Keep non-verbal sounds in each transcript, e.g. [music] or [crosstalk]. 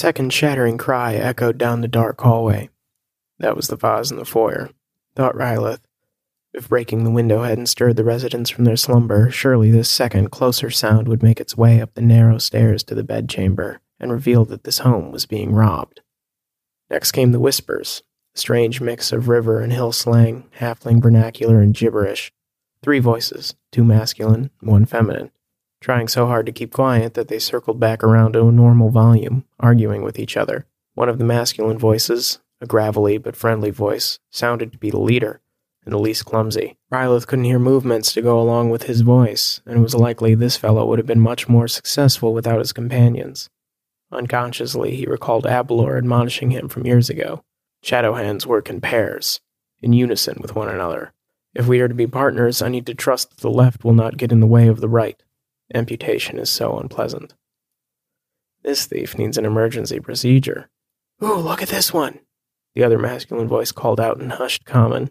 second shattering cry echoed down the dark hallway. That was the vase in the foyer, thought Rylith. If breaking the window hadn't stirred the residents from their slumber, surely this second, closer sound would make its way up the narrow stairs to the bedchamber and reveal that this home was being robbed. Next came the whispers, a strange mix of river and hill slang, halfling vernacular, and gibberish. Three voices, two masculine, one feminine, trying so hard to keep quiet that they circled back around to a normal volume, arguing with each other. One of the masculine voices, a gravelly but friendly voice, sounded to be the leader, and the least clumsy. Rylith couldn't hear movements to go along with his voice, and it was likely this fellow would have been much more successful without his companions. Unconsciously, he recalled Abelor admonishing him from years ago. Shadow hands work in pairs, in unison with one another. If we are to be partners, I need to trust that the left will not get in the way of the right. Amputation is so unpleasant. This thief needs an emergency procedure. Ooh, look at this one! The other masculine voice called out in hushed common.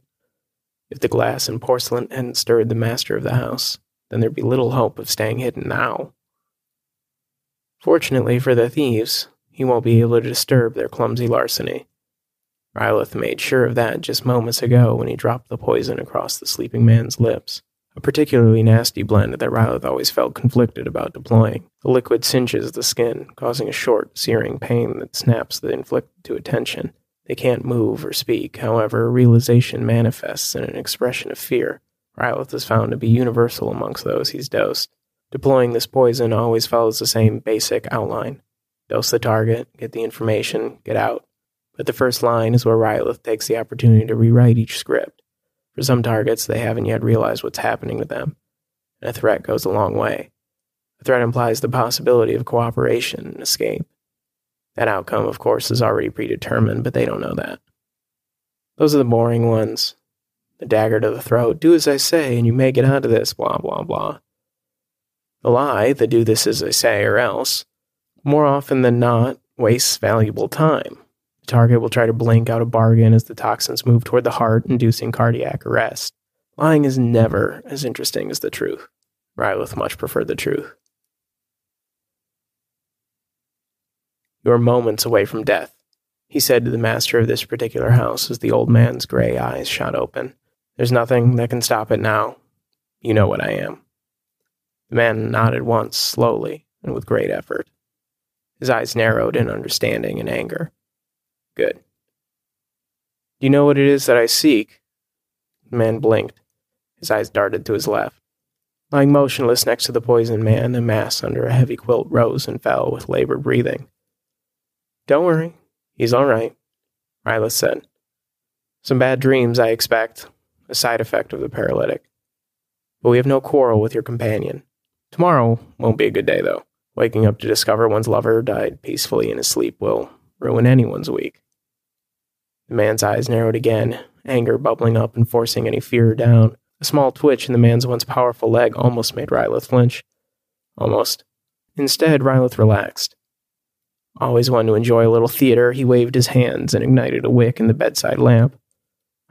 If the glass and porcelain hadn't stirred the master of the house, then there'd be little hope of staying hidden now. Fortunately for the thieves, he won't be able to disturb their clumsy larceny. Rylith made sure of that just moments ago when he dropped the poison across the sleeping man's lips a particularly nasty blend that Rylith always felt conflicted about deploying. The liquid cinches the skin, causing a short, searing pain that snaps the inflicted to attention. They can't move or speak, however, realization manifests in an expression of fear. Rylith is found to be universal amongst those he's dosed. Deploying this poison always follows the same basic outline dose the target, get the information, get out. But the first line is where Rylith takes the opportunity to rewrite each script. For some targets, they haven't yet realized what's happening to them, and a threat goes a long way. A threat implies the possibility of cooperation and escape. That outcome, of course, is already predetermined, but they don't know that. Those are the boring ones. The dagger to the throat, do as I say, and you may get out of this, blah, blah, blah. The lie, the do this as I say or else, more often than not, wastes valuable time target will try to blink out a bargain as the toxins move toward the heart, inducing cardiac arrest. Lying is never as interesting as the truth. Rylith much preferred the truth. You are moments away from death, he said to the master of this particular house as the old man's gray eyes shot open. There's nothing that can stop it now. You know what I am. The man nodded once, slowly, and with great effort. His eyes narrowed in understanding and anger. Good. Do you know what it is that I seek? The man blinked. His eyes darted to his left. Lying motionless next to the poisoned man, a mass under a heavy quilt rose and fell with labored breathing. Don't worry, he's all right, Rylith said. Some bad dreams, I expect, a side effect of the paralytic. But we have no quarrel with your companion. Tomorrow won't be a good day, though. Waking up to discover one's lover died peacefully in his sleep will ruin anyone's week. The man's eyes narrowed again, anger bubbling up and forcing any fear down. A small twitch in the man's once powerful leg almost made Rylith flinch. Almost. Instead, Rylith relaxed. Always one to enjoy a little theater, he waved his hands and ignited a wick in the bedside lamp.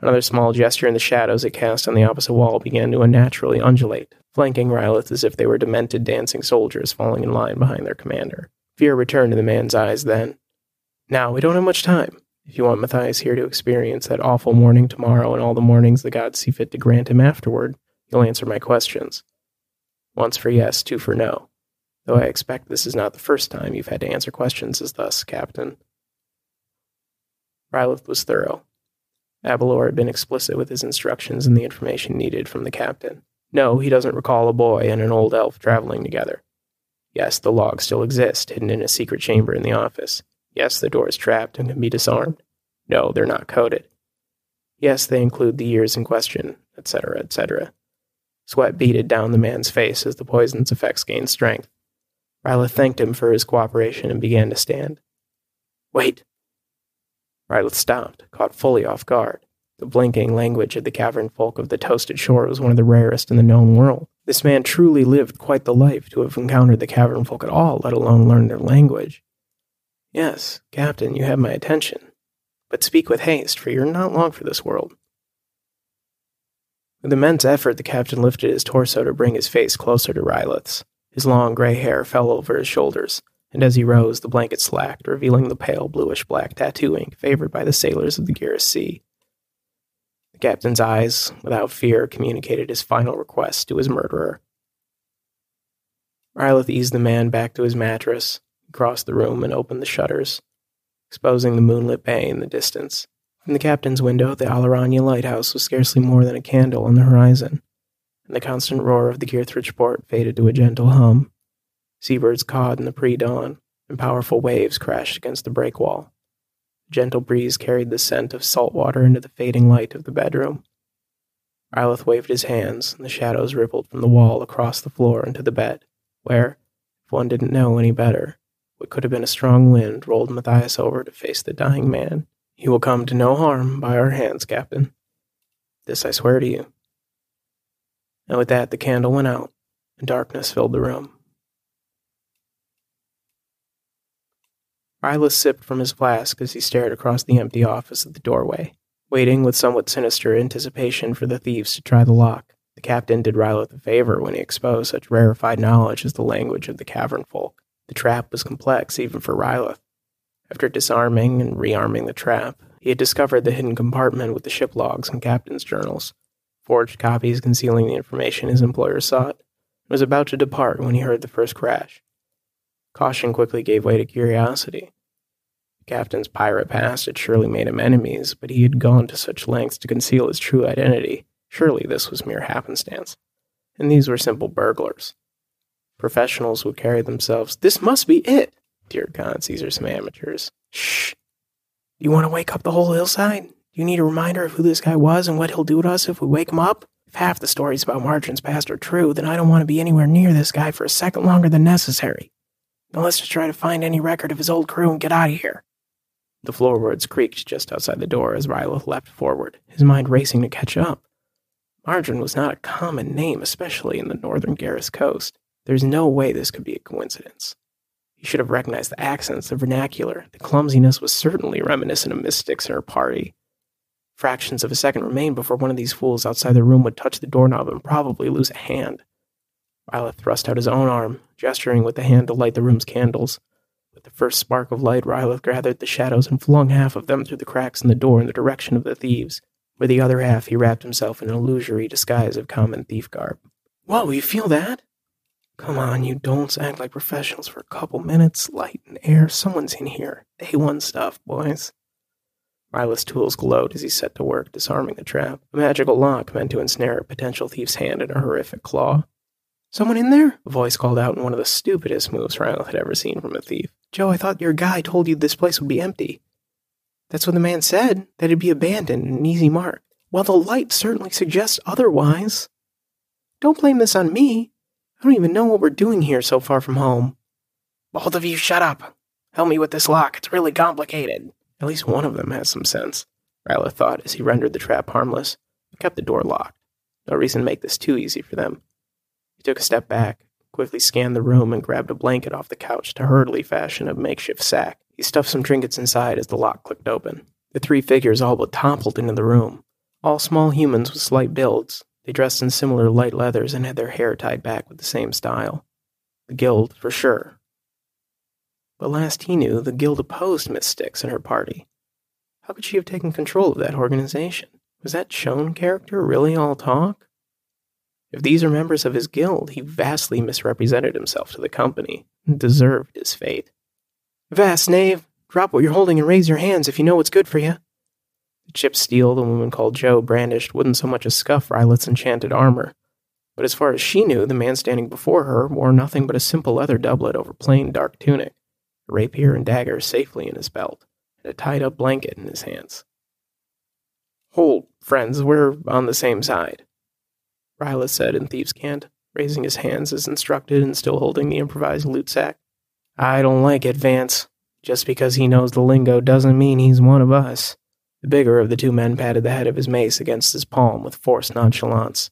Another small gesture in the shadows it cast on the opposite wall began to unnaturally undulate, flanking Rylith as if they were demented dancing soldiers falling in line behind their commander. Fear returned to the man's eyes then. Now, we don't have much time. If you want Matthias here to experience that awful morning tomorrow and all the mornings the gods see fit to grant him afterward, you'll answer my questions. Once for yes, two for no. Though I expect this is not the first time you've had to answer questions as thus, Captain. Rylith was thorough. Abelor had been explicit with his instructions and the information needed from the captain. No, he doesn't recall a boy and an old elf traveling together. Yes, the logs still exist, hidden in a secret chamber in the office. Yes, the door is trapped and can be disarmed. No, they're not coded. Yes, they include the years in question, etc., etc. Sweat beaded down the man's face as the poison's effects gained strength. Rylith thanked him for his cooperation and began to stand. Wait! Rylith stopped, caught fully off guard. The blinking language of the cavern folk of the toasted shore was one of the rarest in the known world. This man truly lived quite the life to have encountered the cavern folk at all, let alone learn their language. Yes, Captain, you have my attention. But speak with haste, for you're not long for this world. With immense effort, the captain lifted his torso to bring his face closer to Rylith's. His long gray hair fell over his shoulders. and as he rose, the blanket slacked, revealing the pale bluish black tattoo ink favored by the sailors of the Garrus Sea. The captain's eyes, without fear, communicated his final request to his murderer. Rylith eased the man back to his mattress, crossed the room, and opened the shutters, exposing the moonlit bay in the distance. From the captain's window, the Alaranya lighthouse was scarcely more than a candle on the horizon, and the constant roar of the Gearthridge port faded to a gentle hum. Seabirds cawed in the pre dawn, and powerful waves crashed against the breakwall. A gentle breeze carried the scent of salt water into the fading light of the bedroom. Rylith waved his hands, and the shadows rippled from the wall across the floor into the bed, where, if one didn't know any better, what could have been a strong wind rolled Matthias over to face the dying man. He will come to no harm by our hands, Captain. This I swear to you. And with that, the candle went out, and darkness filled the room. Rylith sipped from his flask as he stared across the empty office at the doorway, waiting with somewhat sinister anticipation for the thieves to try the lock. The captain did Rylith a favor when he exposed such rarefied knowledge as the language of the cavern folk. The trap was complex even for Rylith. After disarming and rearming the trap, he had discovered the hidden compartment with the ship logs and captain's journals, forged copies concealing the information his employer sought, and was about to depart when he heard the first crash. Caution quickly gave way to curiosity. The captain's pirate past had surely made him enemies, but he had gone to such lengths to conceal his true identity. Surely this was mere happenstance. And these were simple burglars. Professionals would carry themselves. This must be it! Dear God, these are some amateurs. Shh! You want to wake up the whole hillside? You need a reminder of who this guy was and what he'll do to us if we wake him up? If half the stories about Margrin's past are true, then I don't want to be anywhere near this guy for a second longer than necessary. Now let's just try to find any record of his old crew and get out of here. The floorboards creaked just outside the door as Rylith leapt forward, his mind racing to catch up. Margrin was not a common name, especially in the northern Garrus coast. There's no way this could be a coincidence. He should have recognized the accents, the vernacular. The clumsiness was certainly reminiscent of Miss Styx in her party. Fractions of a second remained before one of these fools outside the room would touch the doorknob and probably lose a hand. Rylith thrust out his own arm, gesturing with the hand to light the room's candles. With the first spark of light, Rylith gathered the shadows and flung half of them through the cracks in the door in the direction of the thieves. With the other half, he wrapped himself in an illusory disguise of common thief garb. Whoa, you feel that? Come on, you don'ts act like professionals for a couple minutes. Light and air, someone's in here. A1 stuff, boys. Rylith's tools glowed as he set to work disarming the trap, a magical lock meant to ensnare a potential thief's hand in a horrific claw. Someone in there? A voice called out in one of the stupidest moves Rylith had ever seen from a thief. Joe, I thought your guy told you this place would be empty. That's what the man said, that it'd be abandoned and an easy mark. Well, the light certainly suggests otherwise. Don't blame this on me. I don't even know what we're doing here so far from home. Both of you shut up. Help me with this lock. It's really complicated. At least one of them has some sense, Rylith thought as he rendered the trap harmless and kept the door locked. No reason to make this too easy for them. He took a step back, quickly scanned the room, and grabbed a blanket off the couch to hurriedly fashion a makeshift sack. He stuffed some trinkets inside as the lock clicked open. The three figures all but toppled into the room. All small humans with slight builds. They dressed in similar light leathers and had their hair tied back with the same style. The guild, for sure. But last he knew, the guild opposed Miss Styx and her party. How could she have taken control of that organization? Was that shown character really all talk? If these are members of his guild, he vastly misrepresented himself to the company and deserved his fate. Vast knave, drop what you're holding and raise your hands if you know what's good for you. The chipped steel the woman called Joe brandished wouldn't so much as scuff Rylith's enchanted armor. But as far as she knew, the man standing before her wore nothing but a simple leather doublet over plain dark tunic, a rapier and dagger safely in his belt, and a tied up blanket in his hands. Hold, friends, we're on the same side. Rylith said in thieves' cant, raising his hands as instructed and still holding the improvised loot sack. I don't like it, Vance. Just because he knows the lingo doesn't mean he's one of us. The bigger of the two men patted the head of his mace against his palm with forced nonchalance.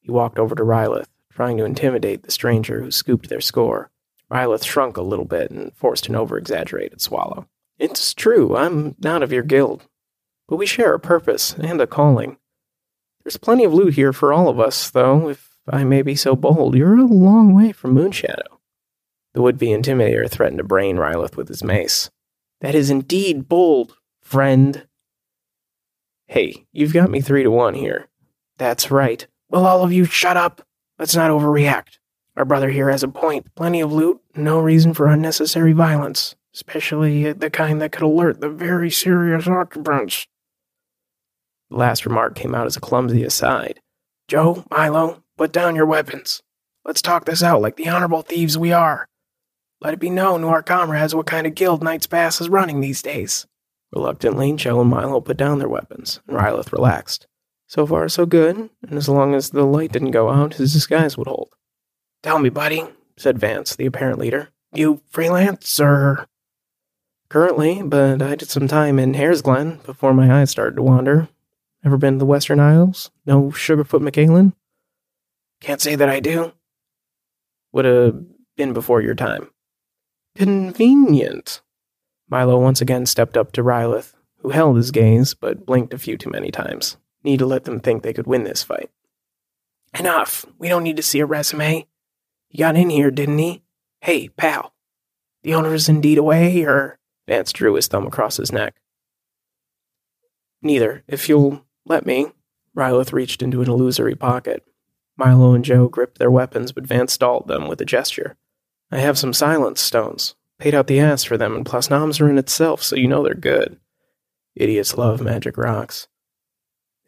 He walked over to Rylith, trying to intimidate the stranger who scooped their score. Rylith shrunk a little bit and forced an over exaggerated swallow. It's true, I'm not of your guild. But we share a purpose and a calling. There's plenty of loot here for all of us, though, if I may be so bold. You're a long way from Moonshadow. The would be intimidator threatened to brain Rylith with his mace. That is indeed bold, friend. Hey, you've got me three to one here. That's right. Will all of you shut up? Let's not overreact. Our brother here has a point. Plenty of loot, no reason for unnecessary violence, especially the kind that could alert the very serious occupants. The last remark came out as a clumsy aside. Joe, Milo, put down your weapons. Let's talk this out like the honorable thieves we are. Let it be known to our comrades what kind of guild Knights Pass is running these days. Reluctantly, Joe and Milo put down their weapons, and Rylith relaxed. So far, so good, and as long as the light didn't go out, his disguise would hold. Tell me, buddy, said Vance, the apparent leader. You freelance, or? Currently, but I did some time in Hare's Glen before my eyes started to wander. Ever been to the Western Isles? No Sugarfoot McCalin? Can't say that I do. Would have been before your time. Convenient. Milo once again stepped up to Rylith, who held his gaze but blinked a few too many times. Need to let them think they could win this fight. Enough. We don't need to see a resume. He got in here, didn't he? Hey, pal. The owner is indeed away, or. Vance drew his thumb across his neck. Neither, if you'll let me. Rylith reached into an illusory pocket. Milo and Joe gripped their weapons, but Vance stalled them with a gesture. I have some silence stones. Paid out the ass for them, and plus noms are in itself, so you know they're good. Idiots love magic rocks.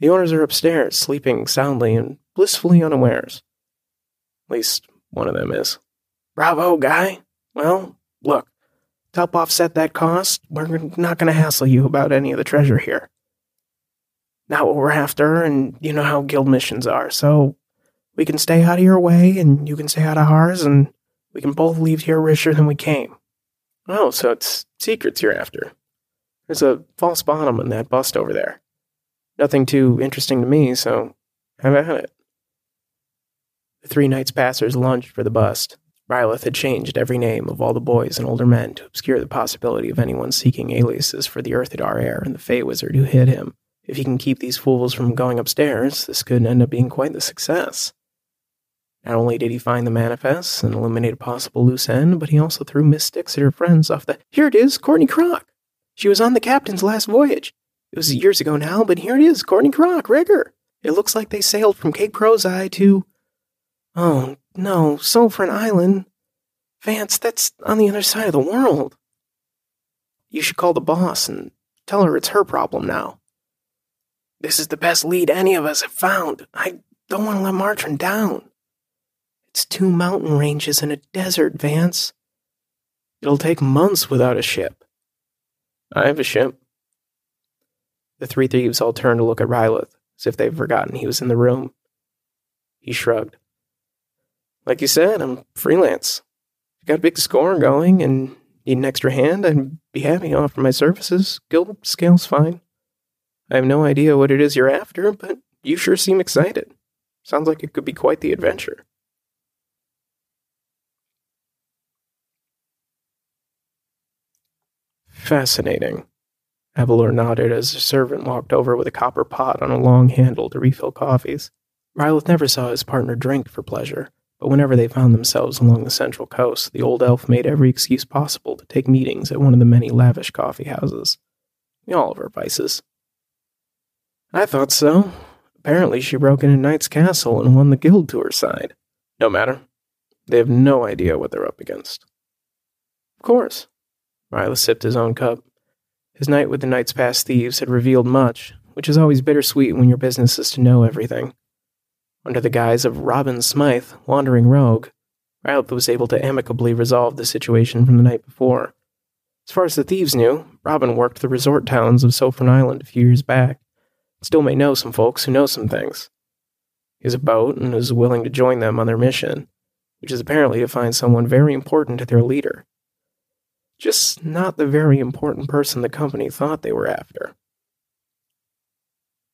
The owners are upstairs, sleeping soundly and blissfully unawares. At least one of them is. Bravo, guy. Well, look, to help offset that cost, we're not going to hassle you about any of the treasure here. Not what we're after, and you know how guild missions are, so we can stay out of your way, and you can stay out of ours, and we can both leave here richer than we came. Oh, so it's secrets you're after. There's a false bottom in that bust over there. Nothing too interesting to me, so have at it. The three Knights Passers lunged for the bust. Rylith had changed every name of all the boys and older men to obscure the possibility of anyone seeking aliases for the Earthidar heir and the Fey Wizard who hid him. If he can keep these fools from going upstairs, this could end up being quite the success. Not only did he find the manifest and eliminate a possible loose end, but he also threw Miss Styx and her friends off the. Here it is, Courtney Crock. She was on the captain's last voyage. It was years ago now, but here it is, Courtney Crock, rigger. It looks like they sailed from Cape Eye to. Oh, no, Sulphur Island. Vance, that's on the other side of the world. You should call the boss and tell her it's her problem now. This is the best lead any of us have found. I don't want to let Martrin down. It's two mountain ranges and a desert, Vance. It'll take months without a ship. I have a ship. The three thieves all turned to look at Rylith, as if they'd forgotten he was in the room. He shrugged. Like you said, I'm freelance. If you got a big score going and need an extra hand, I'd be happy to offer my services. Guild scale's fine. I have no idea what it is you're after, but you sure seem excited. Sounds like it could be quite the adventure. Fascinating. Abelor nodded as a servant walked over with a copper pot on a long handle to refill coffees. Rylith never saw his partner drink for pleasure, but whenever they found themselves along the central coast, the old elf made every excuse possible to take meetings at one of the many lavish coffee houses. All of our vices. I thought so. Apparently, she broke into Knight's Castle and won the guild to her side. No matter. They have no idea what they're up against. Of course. Rylith sipped his own cup. His night with the Knights Pass thieves had revealed much, which is always bittersweet when your business is to know everything. Under the guise of Robin Smythe, wandering rogue, Rylith was able to amicably resolve the situation from the night before. As far as the thieves knew, Robin worked the resort towns of Sulphur Island a few years back. Still may know some folks who know some things. He has a boat and is willing to join them on their mission, which is apparently to find someone very important to their leader. Just not the very important person the company thought they were after.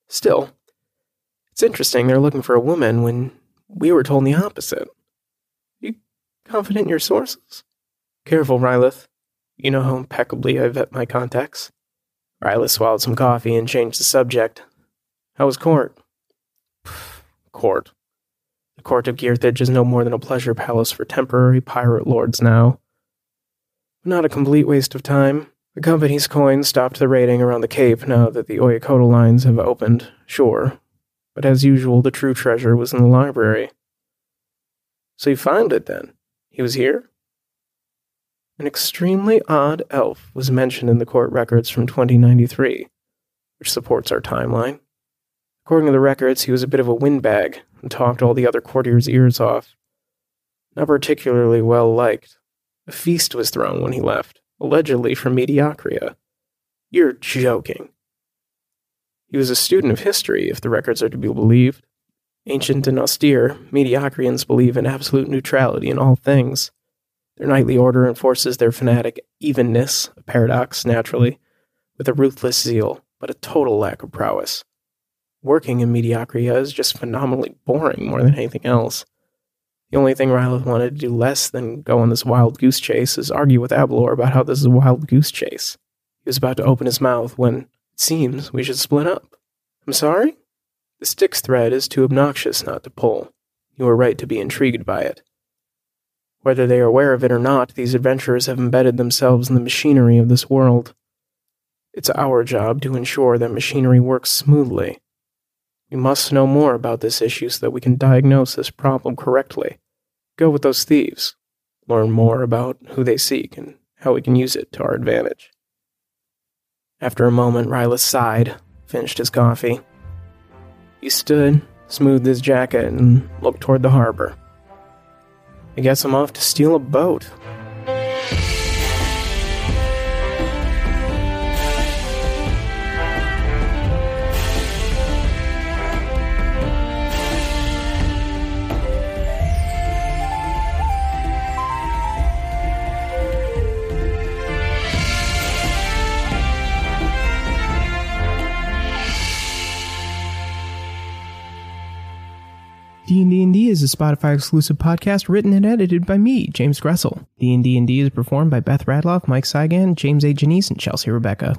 Still, it's interesting they're looking for a woman when we were told the opposite. You confident in your sources? Careful, Rylith. You know how impeccably I vet my contacts. Rylith swallowed some coffee and changed the subject. How was court? [sighs] court. The court of Gearthage is no more than a pleasure palace for temporary pirate lords now. Not a complete waste of time. The company's coins stopped the raiding around the Cape now that the Oyakota lines have opened, sure. But as usual, the true treasure was in the library. So you found it then? He was here? An extremely odd elf was mentioned in the court records from 2093, which supports our timeline. According to the records, he was a bit of a windbag and talked all the other courtiers' ears off. Not particularly well liked. A feast was thrown when he left, allegedly for Mediocria. You're joking. He was a student of history, if the records are to be believed. Ancient and austere, Mediocrians believe in absolute neutrality in all things. Their knightly order enforces their fanatic evenness, a paradox, naturally, with a ruthless zeal, but a total lack of prowess. Working in Mediocria is just phenomenally boring more than anything else. The only thing Rylith wanted to do less than go on this wild goose chase is argue with Abelor about how this is a wild goose chase. He was about to open his mouth when, it seems, we should split up. I'm sorry? The Styx thread is too obnoxious not to pull. You are right to be intrigued by it. Whether they are aware of it or not, these adventurers have embedded themselves in the machinery of this world. It's our job to ensure that machinery works smoothly. We must know more about this issue so that we can diagnose this problem correctly. Go with those thieves. Learn more about who they seek and how we can use it to our advantage. After a moment, Rylith sighed, finished his coffee. He stood, smoothed his jacket, and looked toward the harbor. I guess I'm off to steal a boat. Spotify exclusive podcast written and edited by me, James Gressel. D&D is performed by Beth Radloff, Mike Saigan, James A. Janice, and Chelsea Rebecca.